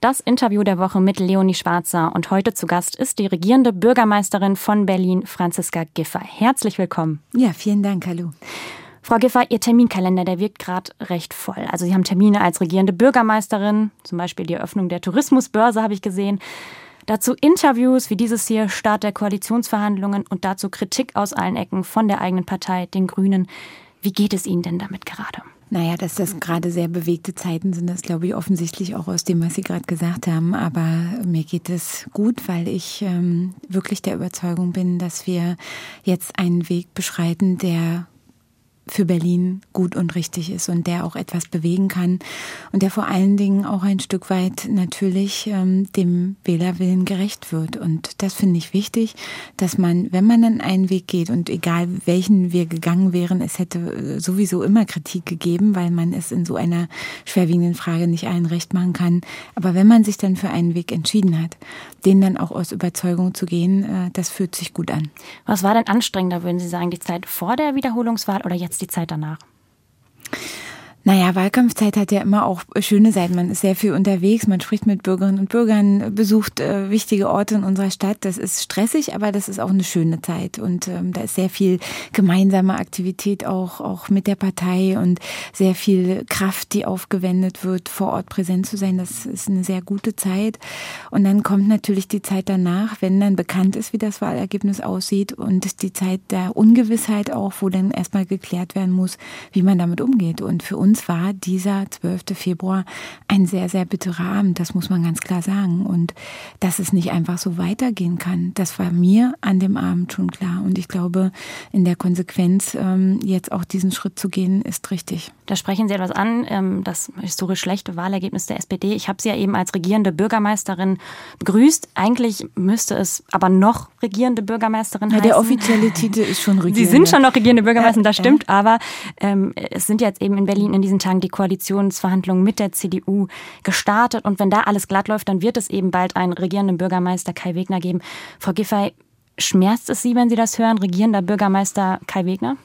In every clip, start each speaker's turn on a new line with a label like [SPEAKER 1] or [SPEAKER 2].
[SPEAKER 1] Das Interview der Woche mit Leonie Schwarzer und heute zu Gast ist die regierende Bürgermeisterin von Berlin, Franziska Giffer. Herzlich willkommen.
[SPEAKER 2] Ja, vielen Dank, hallo.
[SPEAKER 1] Frau Giffer, Ihr Terminkalender, der wirkt gerade recht voll. Also Sie haben Termine als regierende Bürgermeisterin, zum Beispiel die Eröffnung der Tourismusbörse habe ich gesehen. Dazu Interviews wie dieses hier, Start der Koalitionsverhandlungen und dazu Kritik aus allen Ecken von der eigenen Partei, den Grünen. Wie geht es Ihnen denn damit gerade?
[SPEAKER 2] Naja, dass das gerade sehr bewegte Zeiten sind, das glaube ich offensichtlich auch aus dem, was Sie gerade gesagt haben. Aber mir geht es gut, weil ich ähm, wirklich der Überzeugung bin, dass wir jetzt einen Weg beschreiten, der für Berlin gut und richtig ist und der auch etwas bewegen kann und der vor allen Dingen auch ein Stück weit natürlich ähm, dem Wählerwillen gerecht wird. Und das finde ich wichtig, dass man, wenn man dann einen Weg geht und egal welchen wir gegangen wären, es hätte äh, sowieso immer Kritik gegeben, weil man es in so einer schwerwiegenden Frage nicht allen recht machen kann. Aber wenn man sich dann für einen Weg entschieden hat, den dann auch aus Überzeugung zu gehen, äh, das fühlt sich gut an.
[SPEAKER 1] Was war denn anstrengender, würden Sie sagen, die Zeit vor der Wiederholungswahl oder jetzt die Zeit danach?
[SPEAKER 2] Naja, Wahlkampfzeit hat ja immer auch schöne Seiten. Man ist sehr viel unterwegs, man spricht mit Bürgerinnen und Bürgern, besucht äh, wichtige Orte in unserer Stadt. Das ist stressig, aber das ist auch eine schöne Zeit. Und ähm, da ist sehr viel gemeinsame Aktivität auch, auch mit der Partei und sehr viel Kraft, die aufgewendet wird, vor Ort präsent zu sein. Das ist eine sehr gute Zeit. Und dann kommt natürlich die Zeit danach, wenn dann bekannt ist, wie das Wahlergebnis aussieht und die Zeit der Ungewissheit auch, wo dann erstmal geklärt werden muss, wie man damit umgeht. Und für uns uns war dieser 12. Februar ein sehr, sehr bitterer Abend, das muss man ganz klar sagen. Und dass es nicht einfach so weitergehen kann, das war mir an dem Abend schon klar. Und ich glaube, in der Konsequenz ähm, jetzt auch diesen Schritt zu gehen, ist richtig.
[SPEAKER 1] Da sprechen Sie etwas an, ähm, das historisch schlechte Wahlergebnis der SPD. Ich habe Sie ja eben als regierende Bürgermeisterin begrüßt. Eigentlich müsste es aber noch regierende Bürgermeisterin ja, heißen.
[SPEAKER 2] Der offizielle Titel ist schon regierende.
[SPEAKER 1] Sie sind schon noch regierende Bürgermeisterin, das stimmt. Aber ähm, es sind jetzt eben in Berlin in diesen Tagen die Koalitionsverhandlungen mit der CDU gestartet. Und wenn da alles glatt läuft, dann wird es eben bald einen regierenden Bürgermeister Kai Wegner geben. Frau Giffey, schmerzt es Sie, wenn Sie das hören, regierender Bürgermeister Kai Wegner?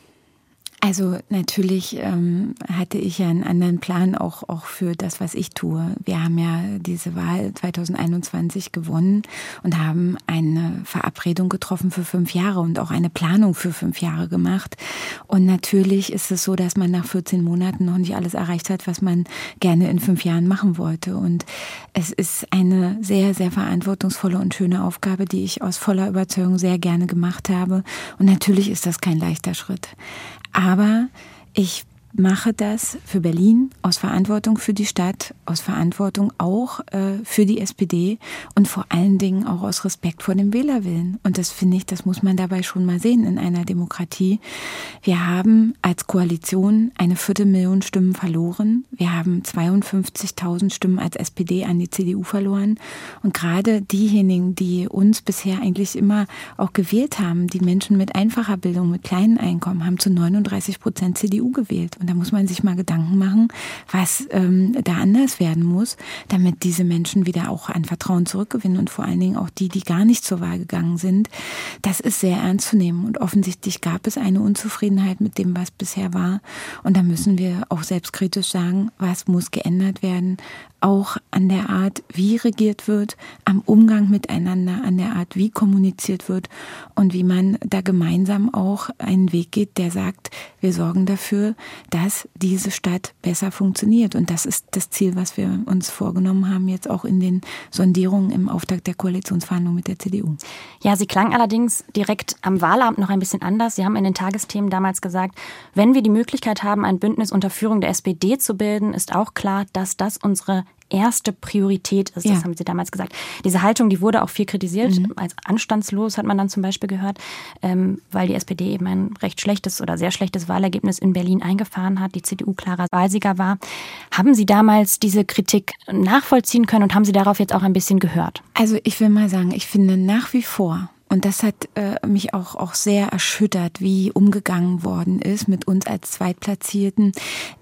[SPEAKER 2] Also natürlich ähm, hatte ich ja einen anderen Plan auch, auch für das, was ich tue. Wir haben ja diese Wahl 2021 gewonnen und haben eine Verabredung getroffen für fünf Jahre und auch eine Planung für fünf Jahre gemacht. Und natürlich ist es so, dass man nach 14 Monaten noch nicht alles erreicht hat, was man gerne in fünf Jahren machen wollte. Und es ist eine sehr, sehr verantwortungsvolle und schöne Aufgabe, die ich aus voller Überzeugung sehr gerne gemacht habe. Und natürlich ist das kein leichter Schritt. Aber ich mache das für Berlin aus Verantwortung für die Stadt, aus Verantwortung auch äh, für die SPD und vor allen Dingen auch aus Respekt vor dem Wählerwillen. Und das finde ich, das muss man dabei schon mal sehen in einer Demokratie. Wir haben als Koalition eine Viertelmillion Stimmen verloren. Wir haben 52.000 Stimmen als SPD an die CDU verloren. Und gerade diejenigen, die uns bisher eigentlich immer auch gewählt haben, die Menschen mit einfacher Bildung, mit kleinen Einkommen, haben zu 39 Prozent CDU gewählt. Da muss man sich mal Gedanken machen, was ähm, da anders werden muss, damit diese Menschen wieder auch an Vertrauen zurückgewinnen und vor allen Dingen auch die, die gar nicht zur Wahl gegangen sind. Das ist sehr ernst zu nehmen. Und offensichtlich gab es eine Unzufriedenheit mit dem, was bisher war. Und da müssen wir auch selbstkritisch sagen, was muss geändert werden, auch an der Art, wie regiert wird, am Umgang miteinander, an der Art, wie kommuniziert wird und wie man da gemeinsam auch einen Weg geht, der sagt, wir sorgen dafür, dass diese Stadt besser funktioniert. Und das ist das Ziel, was wir uns vorgenommen haben, jetzt auch in den Sondierungen im Auftakt der Koalitionsverhandlungen mit der CDU.
[SPEAKER 1] Ja, Sie klang allerdings direkt am Wahlabend noch ein bisschen anders. Sie haben in den Tagesthemen damals gesagt, wenn wir die Möglichkeit haben, ein Bündnis unter Führung der SPD zu bilden, ist auch klar, dass das unsere erste Priorität ist. Das haben Sie damals gesagt. Diese Haltung, die wurde auch viel kritisiert, mhm. als anstandslos hat man dann zum Beispiel gehört, ähm, weil die SPD eben ein recht schlechtes oder sehr schlechtes Wahlergebnis in Berlin eingefahren hat, die CDU klarer Wahlsieger war. Haben Sie damals diese Kritik nachvollziehen können und haben Sie darauf jetzt auch ein bisschen gehört?
[SPEAKER 2] Also ich will mal sagen, ich finde nach wie vor und das hat äh, mich auch, auch sehr erschüttert, wie umgegangen worden ist mit uns als Zweitplatzierten,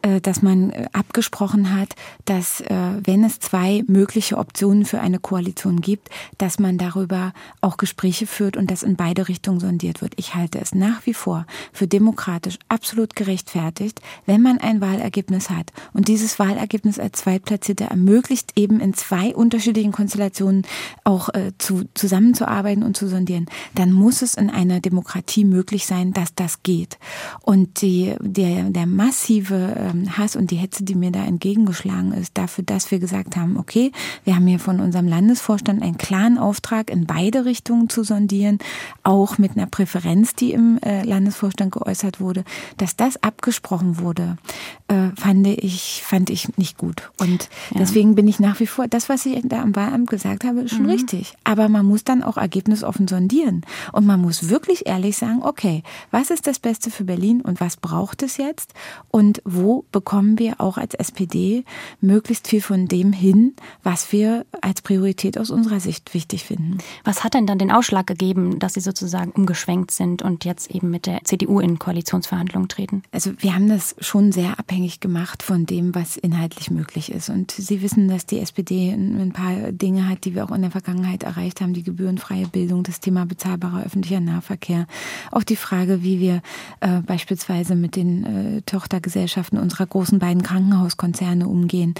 [SPEAKER 2] äh, dass man äh, abgesprochen hat, dass äh, wenn es zwei mögliche Optionen für eine Koalition gibt, dass man darüber auch Gespräche führt und das in beide Richtungen sondiert wird. Ich halte es nach wie vor für demokratisch absolut gerechtfertigt, wenn man ein Wahlergebnis hat und dieses Wahlergebnis als Zweitplatzierter ermöglicht eben in zwei unterschiedlichen Konstellationen auch äh, zu, zusammenzuarbeiten und zu sondieren, dann muss es in einer Demokratie möglich sein, dass das geht. Und die, der, der massive ähm, Hass und die Hetze, die mir da entgegengeschlagen ist, dafür, dass wir gesagt haben, okay, wir haben hier von unserem Landesvorstand einen klaren Auftrag, in beide Richtungen zu sondieren, auch mit einer Präferenz, die im äh, Landesvorstand geäußert wurde, dass das abgesprochen wurde, äh, fand ich, fand ich nicht gut. Und ja. deswegen bin ich nach wie vor, das, was ich da am Wahlamt gesagt habe, ist schon mhm. richtig. Aber man muss dann auch ergebnisoffen sondieren. Und man muss wirklich ehrlich sagen, okay, was ist das Beste für Berlin und was braucht es jetzt? Und wo bekommen wir auch als SPD möglichst viel von dem hin, was wir als Priorität aus unserer Sicht wichtig finden?
[SPEAKER 1] Was hat denn dann den Ausschlag gegeben, dass Sie sozusagen umgeschwenkt sind und jetzt eben mit der CDU in Koalitionsverhandlungen treten?
[SPEAKER 2] Also wir haben das schon sehr abhängig gemacht von dem, was inhaltlich möglich ist. Und Sie wissen, dass die SPD ein paar Dinge hat, die wir auch in der Vergangenheit erreicht haben, die gebührenfreie Bildung, das Thema bezahlbarer öffentlicher Nahverkehr, auch die Frage, wie wir äh, beispielsweise mit den äh, Tochtergesellschaften unserer großen beiden Krankenhauskonzerne umgehen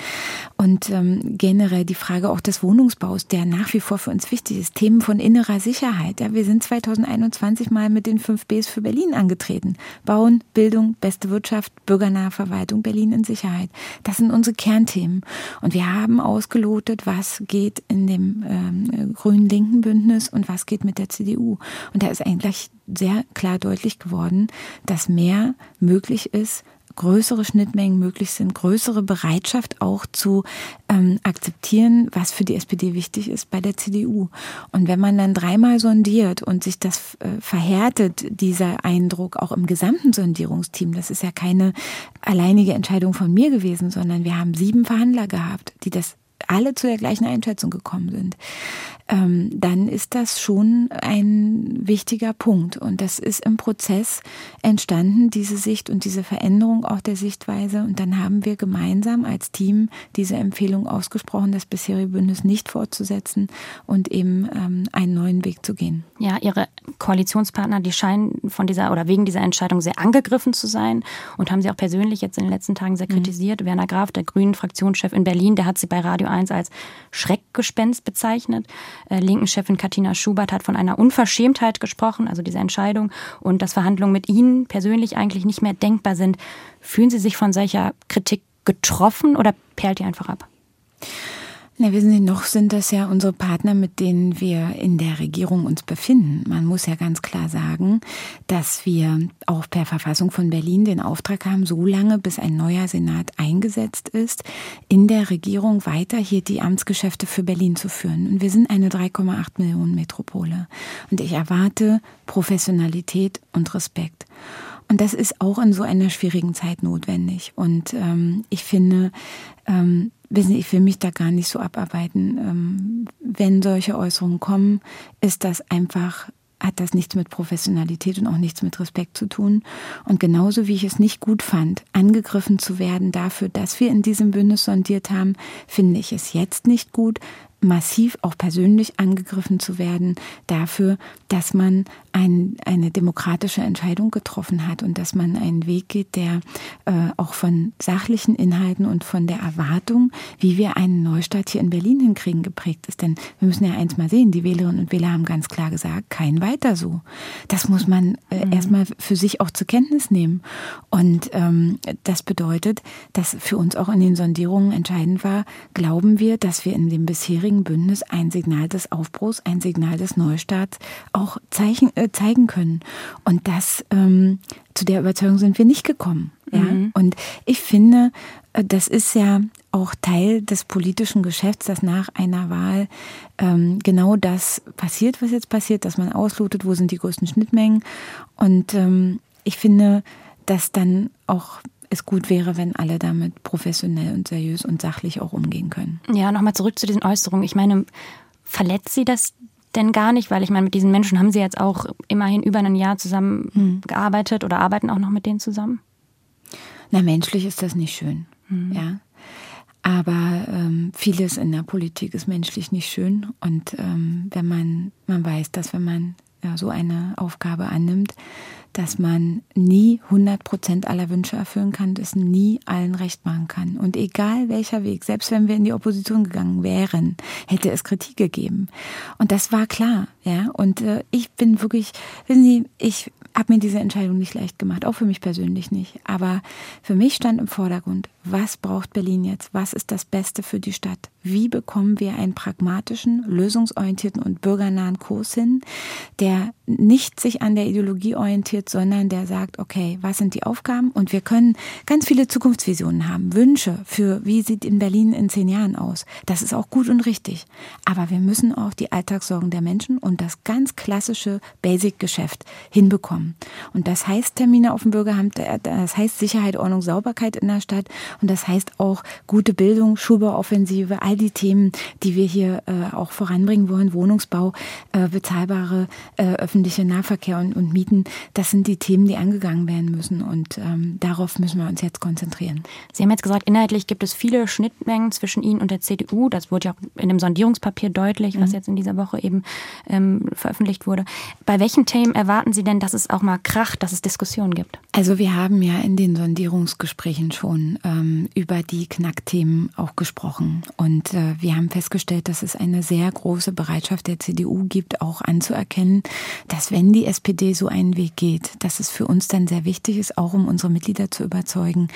[SPEAKER 2] und ähm, generell die Frage auch des Wohnungsbaus, der nach wie vor für uns wichtig ist, Themen von innerer Sicherheit. Ja, wir sind 2021 mal mit den fünf Bs für Berlin angetreten. Bauen, Bildung, beste Wirtschaft, bürgernahe Verwaltung, Berlin in Sicherheit. Das sind unsere Kernthemen. Und wir haben ausgelotet, was geht in dem ähm, grünen-linken Bündnis und was geht mit der CDU. Und da ist eigentlich sehr klar deutlich geworden, dass mehr möglich ist, größere Schnittmengen möglich sind, größere Bereitschaft auch zu ähm, akzeptieren, was für die SPD wichtig ist bei der CDU. Und wenn man dann dreimal sondiert und sich das äh, verhärtet, dieser Eindruck auch im gesamten Sondierungsteam, das ist ja keine alleinige Entscheidung von mir gewesen, sondern wir haben sieben Verhandler gehabt, die das alle zu der gleichen Einschätzung gekommen sind, ähm, dann ist das schon ein wichtiger Punkt. Und das ist im Prozess entstanden, diese Sicht und diese Veränderung auch der Sichtweise. Und dann haben wir gemeinsam als Team diese Empfehlung ausgesprochen, das bisherige Bündnis nicht fortzusetzen und eben ähm, einen neuen Weg zu gehen.
[SPEAKER 1] Ja, Ihre Koalitionspartner, die scheinen von dieser oder wegen dieser Entscheidung sehr angegriffen zu sein und haben sie auch persönlich jetzt in den letzten Tagen sehr mhm. kritisiert. Werner Graf, der Grünen Fraktionschef in Berlin, der hat sie bei Radio 1 als Schreckgespenst bezeichnet. Äh, Linken-Chefin Katina Schubert hat von einer Unverschämtheit gesprochen, also diese Entscheidung, und dass Verhandlungen mit Ihnen persönlich eigentlich nicht mehr denkbar sind. Fühlen Sie sich von solcher Kritik getroffen oder perlt die einfach ab?
[SPEAKER 2] Na, wissen Sie, noch sind das ja unsere Partner, mit denen wir in der Regierung uns befinden. Man muss ja ganz klar sagen, dass wir auch per Verfassung von Berlin den Auftrag haben, so lange bis ein neuer Senat eingesetzt ist, in der Regierung weiter hier die Amtsgeschäfte für Berlin zu führen. Und wir sind eine 3,8 Millionen Metropole. Und ich erwarte Professionalität und Respekt. Und das ist auch in so einer schwierigen Zeit notwendig. Und ähm, ich finde, ähm, wissen ich will mich da gar nicht so abarbeiten. Ähm, wenn solche Äußerungen kommen, ist das einfach hat das nichts mit Professionalität und auch nichts mit Respekt zu tun. Und genauso wie ich es nicht gut fand, angegriffen zu werden dafür, dass wir in diesem Bündnis sondiert haben, finde ich es jetzt nicht gut, massiv auch persönlich angegriffen zu werden dafür, dass man ein, eine demokratische Entscheidung getroffen hat und dass man einen Weg geht, der äh, auch von sachlichen Inhalten und von der Erwartung, wie wir einen Neustart hier in Berlin hinkriegen, geprägt ist. Denn wir müssen ja eins mal sehen, die Wählerinnen und Wähler haben ganz klar gesagt, kein weiter so. Das muss man äh, mhm. erstmal für sich auch zur Kenntnis nehmen. Und ähm, das bedeutet, dass für uns auch in den Sondierungen entscheidend war, glauben wir, dass wir in dem bisherigen Bündnis ein Signal des Aufbruchs, ein Signal des Neustarts auch Zeichen, äh, zeigen können. Und das, ähm, zu der Überzeugung sind wir nicht gekommen. Ja? Mhm. Und ich finde, äh, das ist ja auch Teil des politischen Geschäfts, dass nach einer Wahl ähm, genau das passiert, was jetzt passiert, dass man auslotet, wo sind die größten Schnittmengen. Und ähm, ich finde, dass dann auch es gut wäre, wenn alle damit professionell und seriös und sachlich auch umgehen können.
[SPEAKER 1] Ja, nochmal zurück zu diesen Äußerungen. Ich meine, verletzt Sie das denn gar nicht? Weil ich meine, mit diesen Menschen haben Sie jetzt auch immerhin über ein Jahr zusammen hm. gearbeitet oder arbeiten auch noch mit denen zusammen?
[SPEAKER 2] Na, menschlich ist das nicht schön. Hm. Ja. Aber ähm, vieles in der Politik ist menschlich nicht schön. Und ähm, wenn man, man weiß, dass wenn man ja, so eine Aufgabe annimmt, dass man nie 100 Prozent aller Wünsche erfüllen kann, dass nie allen recht machen kann. Und egal welcher Weg, selbst wenn wir in die Opposition gegangen wären, hätte es Kritik gegeben. Und das war klar, ja. Und äh, ich bin wirklich, wissen Sie, ich habe mir diese Entscheidung nicht leicht gemacht, auch für mich persönlich nicht. Aber für mich stand im Vordergrund, was braucht Berlin jetzt? Was ist das Beste für die Stadt? Wie bekommen wir einen pragmatischen, lösungsorientierten und bürgernahen Kurs hin, der nicht sich an der Ideologie orientiert, sondern der sagt, okay, was sind die Aufgaben? Und wir können ganz viele Zukunftsvisionen haben, Wünsche für, wie sieht in Berlin in zehn Jahren aus? Das ist auch gut und richtig. Aber wir müssen auch die Alltagssorgen der Menschen und das ganz klassische Basic-Geschäft hinbekommen. Und das heißt Termine auf dem Bürgeramt, das heißt Sicherheit, Ordnung, Sauberkeit in der Stadt und das heißt auch gute Bildung, Schulbauoffensive, all die Themen, die wir hier äh, auch voranbringen wollen, Wohnungsbau, äh, bezahlbare äh, öffentliche Nahverkehr und, und, Mieten, das sind die Themen, die angegangen werden müssen und ähm, darauf müssen wir uns jetzt konzentrieren.
[SPEAKER 1] Sie haben jetzt gesagt, inhaltlich gibt es viele Schnittmengen zwischen Ihnen und der CDU. Das wurde ja auch in dem Sondierungspapier deutlich, was mhm. jetzt in dieser Woche eben ähm, veröffentlicht wurde. Bei welchen Themen erwarten Sie denn, dass es auch mal kracht, dass es Diskussionen gibt?
[SPEAKER 2] Also wir haben ja in den Sondierungsgesprächen schon ähm, ähm, über die Knackthemen auch gesprochen. Und äh, wir haben festgestellt, dass es eine sehr große Bereitschaft der CDU gibt, auch anzuerkennen, dass wenn die SPD so einen Weg geht, dass es für uns dann sehr wichtig ist, auch um unsere Mitglieder zu überzeugen,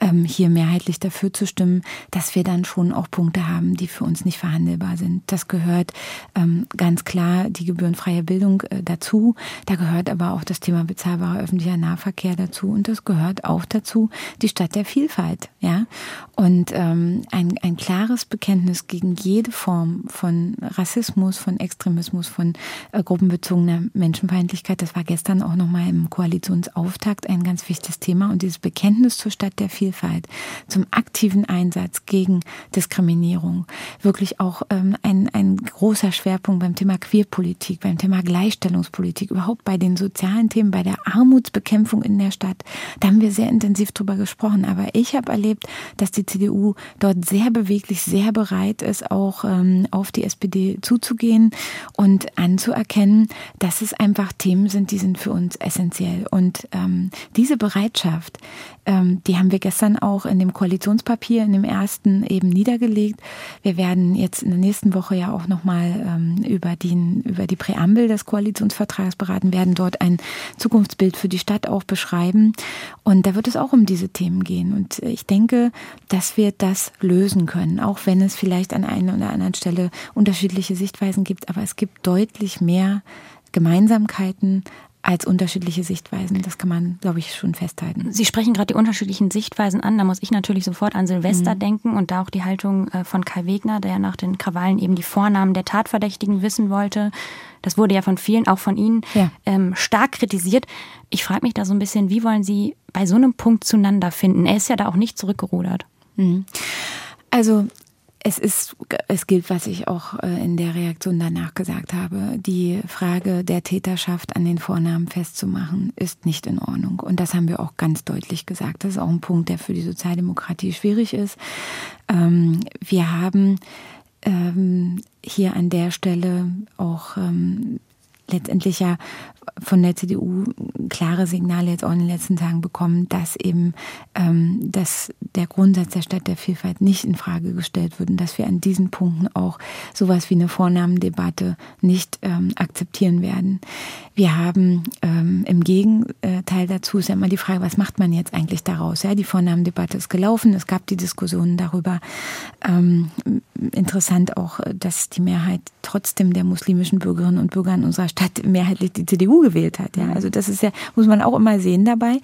[SPEAKER 2] ähm, hier mehrheitlich dafür zu stimmen, dass wir dann schon auch Punkte haben, die für uns nicht verhandelbar sind. Das gehört ähm, ganz klar die gebührenfreie Bildung äh, dazu. Da gehört aber auch das Thema bezahlbarer öffentlicher Nahverkehr dazu. Und das gehört auch dazu die Stadt der Vielfalt ja, und ähm, ein, ein klares Bekenntnis gegen jede Form von Rassismus, von Extremismus, von äh, gruppenbezogener Menschenfeindlichkeit. Das war gestern auch nochmal im Koalitionsauftakt ein ganz wichtiges Thema. Und dieses Bekenntnis zur Stadt der Vielfalt, zum aktiven Einsatz gegen Diskriminierung, wirklich auch ähm, ein, ein großer Schwerpunkt beim Thema Queerpolitik, beim Thema Gleichstellungspolitik, überhaupt bei den sozialen Themen, bei der Armutsbekämpfung in der Stadt. Da haben wir sehr intensiv drüber gesprochen. Aber ich habe erlebt, dass die CDU dort sehr beweglich, sehr bereit ist, auch ähm, auf die SPD zuzugehen und anzuerkennen, dass es einfach Themen sind, die sind für uns essentiell. Und ähm, diese Bereitschaft, ähm, die haben wir gestern auch in dem Koalitionspapier, in dem ersten eben niedergelegt. Wir werden jetzt in der nächsten Woche ja auch nochmal ähm, über, über die Präambel des Koalitionsvertrags beraten, werden dort ein Zukunftsbild für die Stadt auch beschreiben. Und da wird es auch um diese Themen gehen. Und ich denke, dass wir das lösen können, auch wenn es vielleicht an einer oder anderen Stelle unterschiedliche Sichtweisen gibt. Aber es gibt deutlich mehr Gemeinsamkeiten als unterschiedliche Sichtweisen. Das kann man, glaube ich, schon festhalten.
[SPEAKER 1] Sie sprechen gerade die unterschiedlichen Sichtweisen an. Da muss ich natürlich sofort an Silvester mhm. denken und da auch die Haltung äh, von Kai Wegner, der nach den Krawallen eben die Vornamen der Tatverdächtigen wissen wollte. Das wurde ja von vielen, auch von Ihnen, ja. ähm, stark kritisiert. Ich frage mich da so ein bisschen, wie wollen Sie bei so einem Punkt zueinander finden? Er ist ja da auch nicht zurückgerudert. Mhm.
[SPEAKER 2] Also es ist, es gilt, was ich auch äh, in der Reaktion danach gesagt habe. Die Frage der Täterschaft an den Vornamen festzumachen, ist nicht in Ordnung. Und das haben wir auch ganz deutlich gesagt. Das ist auch ein Punkt, der für die Sozialdemokratie schwierig ist. Ähm, wir haben ähm, hier an der Stelle auch ähm, letztendlich ja von der CDU klare Signale jetzt auch in den letzten Tagen bekommen, dass eben ähm, dass der Grundsatz der Stadt der Vielfalt nicht in Frage gestellt wird und dass wir an diesen Punkten auch sowas wie eine Vornamendebatte nicht ähm, akzeptieren werden. Wir haben ähm, im Gegenteil dazu ist ja immer die Frage, was macht man jetzt eigentlich daraus? Ja, die Vornamendebatte ist gelaufen, es gab die Diskussionen darüber. Ähm, interessant auch, dass die Mehrheit trotzdem der muslimischen Bürgerinnen und Bürger in unserer Stadt mehrheitlich die CDU gewählt hat. Ja, also das ist ja, muss man auch immer sehen dabei.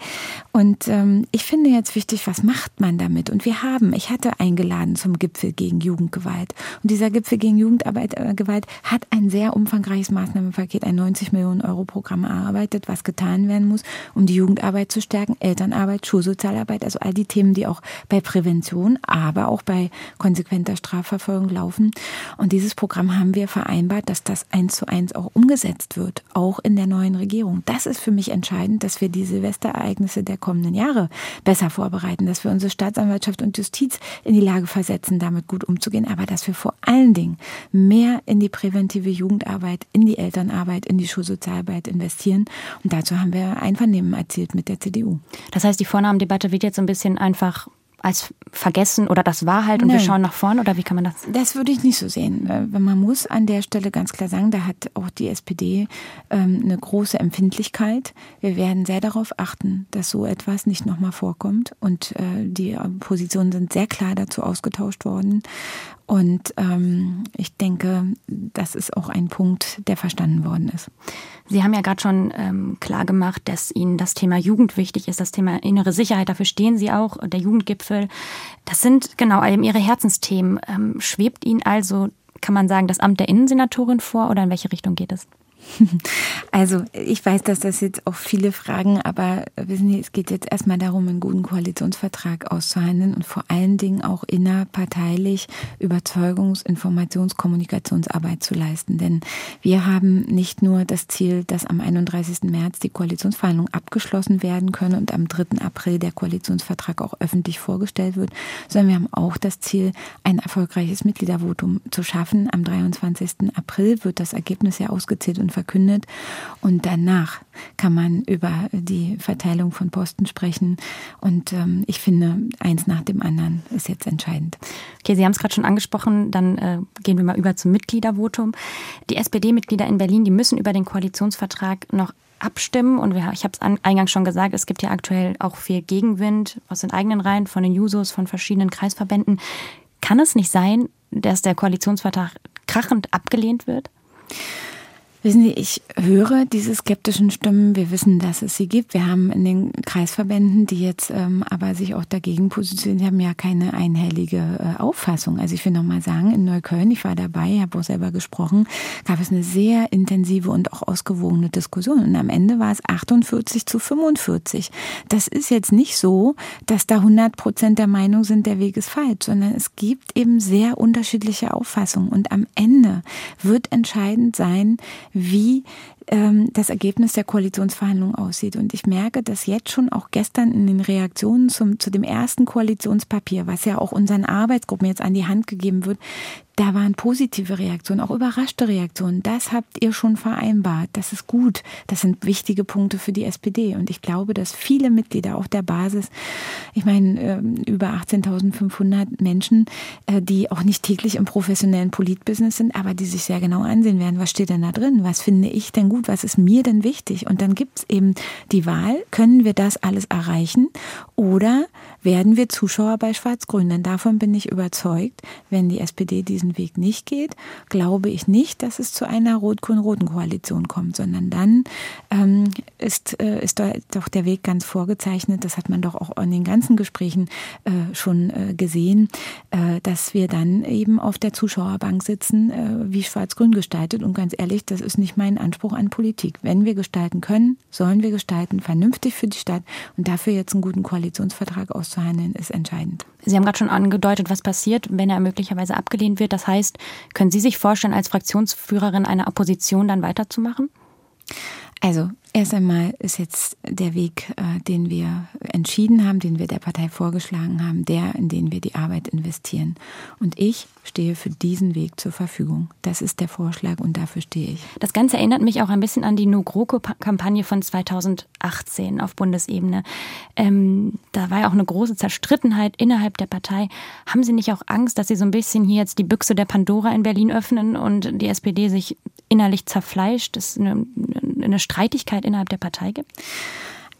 [SPEAKER 2] Und ähm, ich finde jetzt wichtig, was macht man damit? Und wir haben, ich hatte eingeladen zum Gipfel gegen Jugendgewalt. Und dieser Gipfel gegen Jugendarbeit, äh, Gewalt hat ein sehr umfangreiches Maßnahmenpaket, ein 90 Millionen Euro Programm erarbeitet, was getan werden muss, um die Jugendarbeit zu stärken, Elternarbeit, Schulsozialarbeit, also all die Themen, die auch bei Prävention, aber auch bei konsequenter Strafverfolgung laufen. Und dieses Programm haben wir vereinbart, dass das eins zu eins auch umgesetzt wird, auch in der neuen Regierung. Das ist für mich entscheidend, dass wir die Silvesterereignisse der kommenden Jahre besser vorbereiten, dass wir unsere Staatsanwaltschaft und Justiz in die Lage versetzen, damit gut umzugehen, aber dass wir vor allen Dingen mehr in die präventive Jugendarbeit, in die Elternarbeit, in die Schulsozialarbeit investieren. Und dazu haben wir Einvernehmen erzielt mit der CDU.
[SPEAKER 1] Das heißt, die Vornamendebatte wird jetzt ein bisschen einfach als vergessen oder das war halt und Nein. wir schauen nach vorn oder wie kann man das?
[SPEAKER 2] Das würde ich nicht so sehen. Man muss an der Stelle ganz klar sagen, da hat auch die SPD ähm, eine große Empfindlichkeit. Wir werden sehr darauf achten, dass so etwas nicht nochmal vorkommt und äh, die Positionen sind sehr klar dazu ausgetauscht worden und ähm, ich denke, das ist auch ein Punkt, der verstanden worden ist.
[SPEAKER 1] Sie haben ja gerade schon ähm, klar gemacht, dass Ihnen das Thema Jugend wichtig ist, das Thema innere Sicherheit. Dafür stehen Sie auch, der Jugendgipfel. Das sind genau eben Ihre Herzensthemen. Ähm, schwebt Ihnen also, kann man sagen, das Amt der Innensenatorin vor oder in welche Richtung geht es?
[SPEAKER 2] Also ich weiß, dass das jetzt auch viele fragen, aber wissen Sie, es geht jetzt erstmal darum, einen guten Koalitionsvertrag auszuhandeln und vor allen Dingen auch innerparteilich Überzeugungs-, Informations-, Kommunikationsarbeit zu leisten. Denn wir haben nicht nur das Ziel, dass am 31. März die Koalitionsverhandlungen abgeschlossen werden können und am 3. April der Koalitionsvertrag auch öffentlich vorgestellt wird, sondern wir haben auch das Ziel, ein erfolgreiches Mitgliedervotum zu schaffen. Am 23. April wird das Ergebnis ja ausgezählt und verkündet. Und danach kann man über die Verteilung von Posten sprechen. Und ähm, ich finde, eins nach dem anderen ist jetzt entscheidend.
[SPEAKER 1] Okay, Sie haben es gerade schon angesprochen. Dann äh, gehen wir mal über zum Mitgliedervotum. Die SPD-Mitglieder in Berlin, die müssen über den Koalitionsvertrag noch abstimmen. Und ich habe es eingangs schon gesagt, es gibt ja aktuell auch viel Gegenwind aus den eigenen Reihen, von den Jusos, von verschiedenen Kreisverbänden. Kann es nicht sein, dass der Koalitionsvertrag krachend abgelehnt wird?
[SPEAKER 2] Wissen Sie, ich höre diese skeptischen Stimmen. Wir wissen, dass es sie gibt. Wir haben in den Kreisverbänden, die jetzt ähm, aber sich auch dagegen positionieren, haben ja keine einhellige äh, Auffassung. Also ich will noch mal sagen, in Neukölln, ich war dabei, habe auch selber gesprochen, gab es eine sehr intensive und auch ausgewogene Diskussion. Und am Ende war es 48 zu 45. Das ist jetzt nicht so, dass da 100 Prozent der Meinung sind, der Weg ist falsch, sondern es gibt eben sehr unterschiedliche Auffassungen. Und am Ende wird entscheidend sein, wie ähm, das Ergebnis der Koalitionsverhandlungen aussieht. Und ich merke, dass jetzt schon auch gestern in den Reaktionen zum, zu dem ersten Koalitionspapier, was ja auch unseren Arbeitsgruppen jetzt an die Hand gegeben wird, da waren positive Reaktionen, auch überraschte Reaktionen. Das habt ihr schon vereinbart. Das ist gut. Das sind wichtige Punkte für die SPD. Und ich glaube, dass viele Mitglieder, auch der Basis, ich meine, ähm, über 18.500 Menschen, äh, die auch nicht täglich im professionellen Politbusiness sind, aber die sich sehr genau ansehen werden, was steht denn da drin? Was finde ich denn gut? Was ist mir denn wichtig? Und dann gibt es eben die Wahl, können wir das alles erreichen oder werden wir Zuschauer bei Schwarz-Grün? Denn davon bin ich überzeugt, wenn die SPD diesen Weg nicht geht, glaube ich nicht, dass es zu einer rot-grün-roten Koalition kommt, sondern dann ähm, ist, äh, ist doch der Weg ganz vorgezeichnet. Das hat man doch auch in den ganzen Gesprächen äh, schon äh, gesehen, äh, dass wir dann eben auf der Zuschauerbank sitzen, äh, wie Schwarz-Grün gestaltet. Und ganz ehrlich, das ist nicht mein Anspruch an Politik. Wenn wir gestalten können, sollen wir gestalten, vernünftig für die Stadt. Und dafür jetzt einen guten Koalitionsvertrag auszuhandeln, ist entscheidend.
[SPEAKER 1] Sie haben gerade schon angedeutet, was passiert, wenn er möglicherweise abgelehnt wird. Das heißt, können Sie sich vorstellen, als Fraktionsführerin einer Opposition dann weiterzumachen?
[SPEAKER 2] Also Erst einmal ist jetzt der Weg, äh, den wir entschieden haben, den wir der Partei vorgeschlagen haben, der, in den wir die Arbeit investieren. Und ich stehe für diesen Weg zur Verfügung. Das ist der Vorschlag und dafür stehe ich.
[SPEAKER 1] Das Ganze erinnert mich auch ein bisschen an die No-GroKo-Kampagne von 2018 auf Bundesebene. Ähm, da war ja auch eine große Zerstrittenheit innerhalb der Partei. Haben Sie nicht auch Angst, dass Sie so ein bisschen hier jetzt die Büchse der Pandora in Berlin öffnen und die SPD sich innerlich zerfleischt? Ist eine, eine Streitigkeit innerhalb der Partei gibt?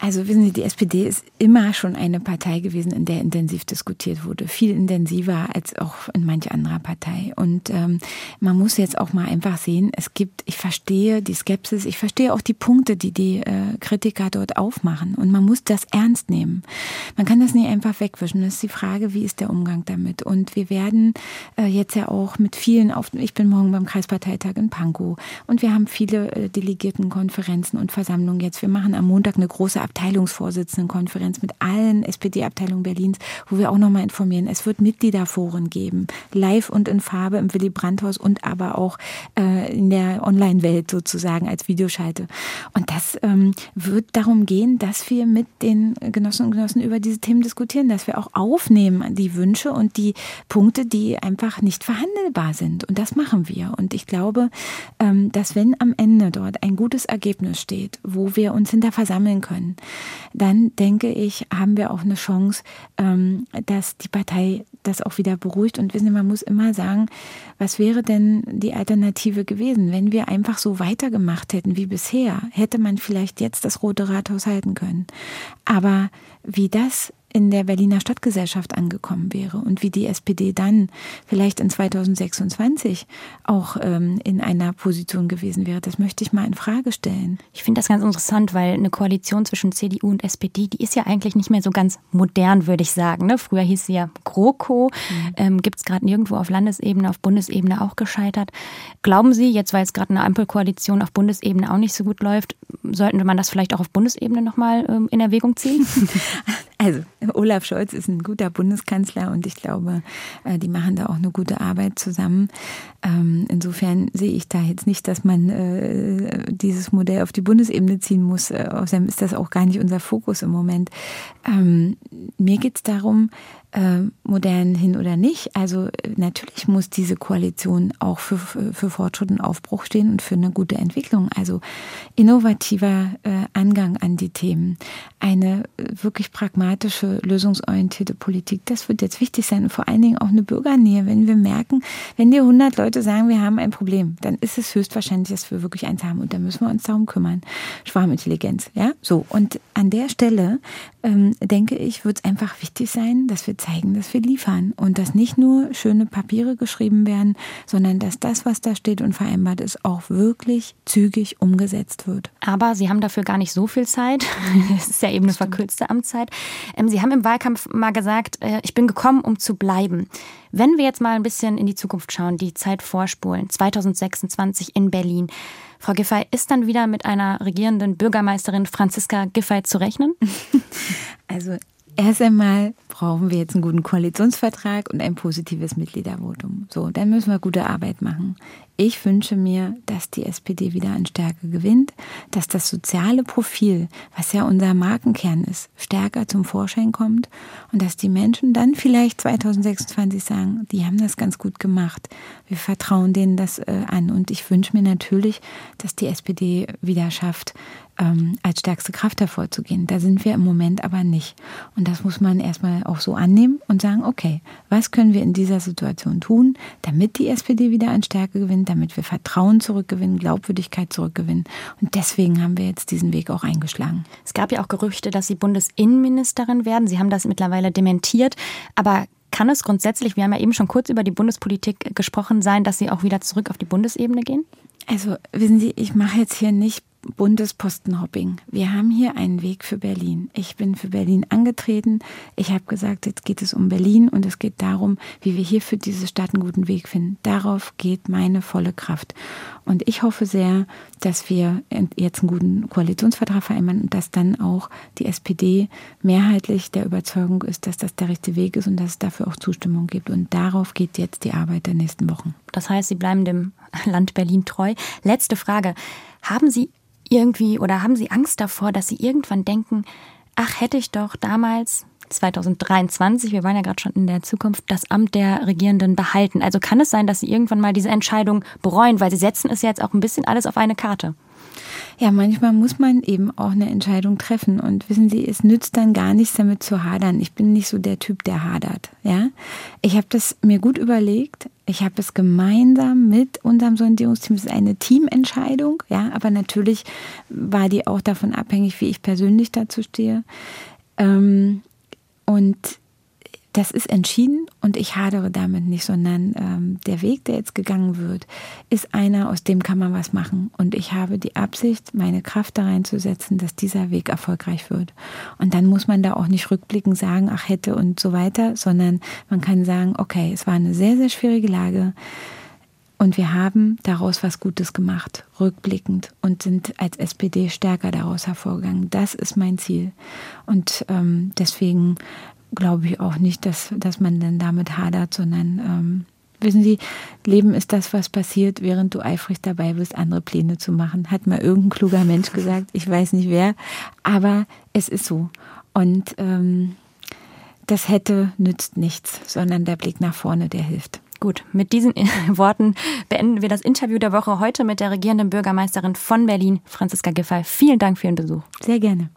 [SPEAKER 2] Also wissen Sie, die SPD ist immer schon eine Partei gewesen, in der intensiv diskutiert wurde. Viel intensiver als auch in manch anderer Partei. Und ähm, man muss jetzt auch mal einfach sehen, es gibt, ich verstehe die Skepsis, ich verstehe auch die Punkte, die die äh, Kritiker dort aufmachen. Und man muss das ernst nehmen. Man kann das nicht einfach wegwischen. Das ist die Frage, wie ist der Umgang damit? Und wir werden äh, jetzt ja auch mit vielen auf, ich bin morgen beim Kreisparteitag in Pankow und wir haben viele äh, Delegiertenkonferenzen und Versammlungen jetzt. Wir machen am Montag eine große Abteilungsvorsitzendenkonferenz mit allen SPD-Abteilungen Berlins, wo wir auch nochmal informieren. Es wird Mitgliederforen geben, live und in Farbe im Willy Brandt-Haus und aber auch äh, in der Online-Welt sozusagen als Videoschalte. Und das ähm, wird darum gehen, dass wir mit den Genossinnen und Genossen über diese Themen diskutieren, dass wir auch aufnehmen die Wünsche und die Punkte, die einfach nicht verhandelbar sind. Und das machen wir. Und ich glaube, ähm, dass wenn am Ende dort ein gutes Ergebnis steht, wo wir uns hinter versammeln können, dann denke ich, haben wir auch eine Chance, ähm, dass die Partei das auch wieder beruhigt. Und wissen Sie, man muss immer sagen, was wäre denn die Alternative gewesen, wenn wir einfach so weitergemacht hätten wie bisher? Hätte man vielleicht jetzt das Rote Rathaus halten können. Aber wie das in der Berliner Stadtgesellschaft angekommen wäre und wie die SPD dann vielleicht in 2026 auch ähm, in einer Position gewesen wäre, das möchte ich mal in Frage stellen.
[SPEAKER 1] Ich finde das ganz interessant, weil eine Koalition zwischen CDU und SPD, die ist ja eigentlich nicht mehr so ganz modern, würde ich sagen. Ne? Früher hieß sie ja GroKo, mhm. ähm, gibt es gerade nirgendwo auf Landesebene, auf Bundesebene auch gescheitert. Glauben Sie, jetzt weil es gerade eine Ampelkoalition auf Bundesebene auch nicht so gut läuft, sollten wir man das vielleicht auch auf Bundesebene nochmal ähm, in Erwägung ziehen?
[SPEAKER 2] Also Olaf Scholz ist ein guter Bundeskanzler und ich glaube, äh, die machen da auch eine gute Arbeit zusammen. Ähm, insofern sehe ich da jetzt nicht, dass man äh, dieses Modell auf die Bundesebene ziehen muss. Äh, außerdem ist das auch gar nicht unser Fokus im Moment. Ähm, mir geht es darum, modern hin oder nicht. Also natürlich muss diese Koalition auch für, für, Fortschritt und Aufbruch stehen und für eine gute Entwicklung. Also innovativer Angang an die Themen, eine wirklich pragmatische, lösungsorientierte Politik, das wird jetzt wichtig sein und vor allen Dingen auch eine Bürgernähe. Wenn wir merken, wenn dir 100 Leute sagen, wir haben ein Problem, dann ist es höchstwahrscheinlich, dass wir wirklich eins haben und dann müssen wir uns darum kümmern. Schwarmintelligenz, ja, so. Und an der Stelle ähm, denke ich, wird es einfach wichtig sein, dass wir zeigen, dass wir liefern und dass nicht nur schöne Papiere geschrieben werden, sondern dass das, was da steht und vereinbart ist, auch wirklich zügig umgesetzt wird.
[SPEAKER 1] Aber Sie haben dafür gar nicht so viel Zeit. Es ist ja eben eine verkürzte Amtszeit. Ähm, Sie haben im Wahlkampf mal gesagt, äh, ich bin gekommen, um zu bleiben. Wenn wir jetzt mal ein bisschen in die Zukunft schauen, die Zeit vorspulen, 2026 in Berlin. Frau Giffey, ist dann wieder mit einer regierenden Bürgermeisterin Franziska Giffey zu rechnen?
[SPEAKER 2] Also erst einmal brauchen wir jetzt einen guten Koalitionsvertrag und ein positives Mitgliedervotum. So, dann müssen wir gute Arbeit machen. Ich wünsche mir, dass die SPD wieder an Stärke gewinnt, dass das soziale Profil, was ja unser Markenkern ist, stärker zum Vorschein kommt und dass die Menschen dann vielleicht 2026 sagen, die haben das ganz gut gemacht. Wir vertrauen denen das äh, an. Und ich wünsche mir natürlich, dass die SPD wieder schafft, ähm, als stärkste Kraft hervorzugehen. Da sind wir im Moment aber nicht. Und das muss man erstmal auch so annehmen und sagen, okay, was können wir in dieser Situation tun, damit die SPD wieder an Stärke gewinnt, damit wir Vertrauen zurückgewinnen, Glaubwürdigkeit zurückgewinnen. Und deswegen haben wir jetzt diesen Weg auch eingeschlagen.
[SPEAKER 1] Es gab ja auch Gerüchte, dass Sie Bundesinnenministerin werden. Sie haben das mittlerweile dementiert. Aber kann es grundsätzlich, wir haben ja eben schon kurz über die Bundespolitik gesprochen, sein, dass Sie auch wieder zurück auf die Bundesebene gehen?
[SPEAKER 2] Also wissen Sie, ich mache jetzt hier nicht Bundespostenhopping. Wir haben hier einen Weg für Berlin. Ich bin für Berlin angetreten. Ich habe gesagt, jetzt geht es um Berlin und es geht darum, wie wir hier für diese Stadt einen guten Weg finden. Darauf geht meine volle Kraft. Und ich hoffe sehr, dass wir jetzt einen guten Koalitionsvertrag vereinbaren und dass dann auch die SPD mehrheitlich der Überzeugung ist, dass das der richtige Weg ist und dass es dafür auch Zustimmung gibt. Und darauf geht jetzt die Arbeit der nächsten Wochen.
[SPEAKER 1] Das heißt, Sie bleiben dem Land Berlin treu. Letzte Frage. Haben Sie irgendwie oder haben Sie Angst davor, dass Sie irgendwann denken, ach, hätte ich doch damals 2023, wir waren ja gerade schon in der Zukunft, das Amt der Regierenden behalten. Also kann es sein, dass Sie irgendwann mal diese Entscheidung bereuen, weil Sie setzen es jetzt auch ein bisschen alles auf eine Karte.
[SPEAKER 2] Ja, manchmal muss man eben auch eine Entscheidung treffen. Und wissen Sie, es nützt dann gar nichts damit zu hadern. Ich bin nicht so der Typ, der hadert. Ja, ich habe das mir gut überlegt. Ich habe es gemeinsam mit unserem Sondierungsteam. Es ist eine Teamentscheidung. Ja, aber natürlich war die auch davon abhängig, wie ich persönlich dazu stehe. Ähm, und das ist entschieden und ich hadere damit nicht, sondern ähm, der Weg, der jetzt gegangen wird, ist einer, aus dem kann man was machen. Und ich habe die Absicht, meine Kraft da reinzusetzen, dass dieser Weg erfolgreich wird. Und dann muss man da auch nicht rückblickend sagen, ach hätte und so weiter, sondern man kann sagen, okay, es war eine sehr, sehr schwierige Lage. Und wir haben daraus was Gutes gemacht, rückblickend, und sind als SPD stärker daraus hervorgegangen. Das ist mein Ziel. Und ähm, deswegen glaube ich auch nicht, dass, dass man dann damit hadert, sondern ähm, wissen Sie, Leben ist das, was passiert, während du eifrig dabei bist, andere Pläne zu machen. Hat mal irgendein kluger Mensch gesagt, ich weiß nicht wer, aber es ist so. Und ähm, das hätte nützt nichts, sondern der Blick nach vorne, der hilft.
[SPEAKER 1] Gut, mit diesen Worten beenden wir das Interview der Woche heute mit der regierenden Bürgermeisterin von Berlin, Franziska Giffey. Vielen Dank für Ihren Besuch.
[SPEAKER 2] Sehr gerne.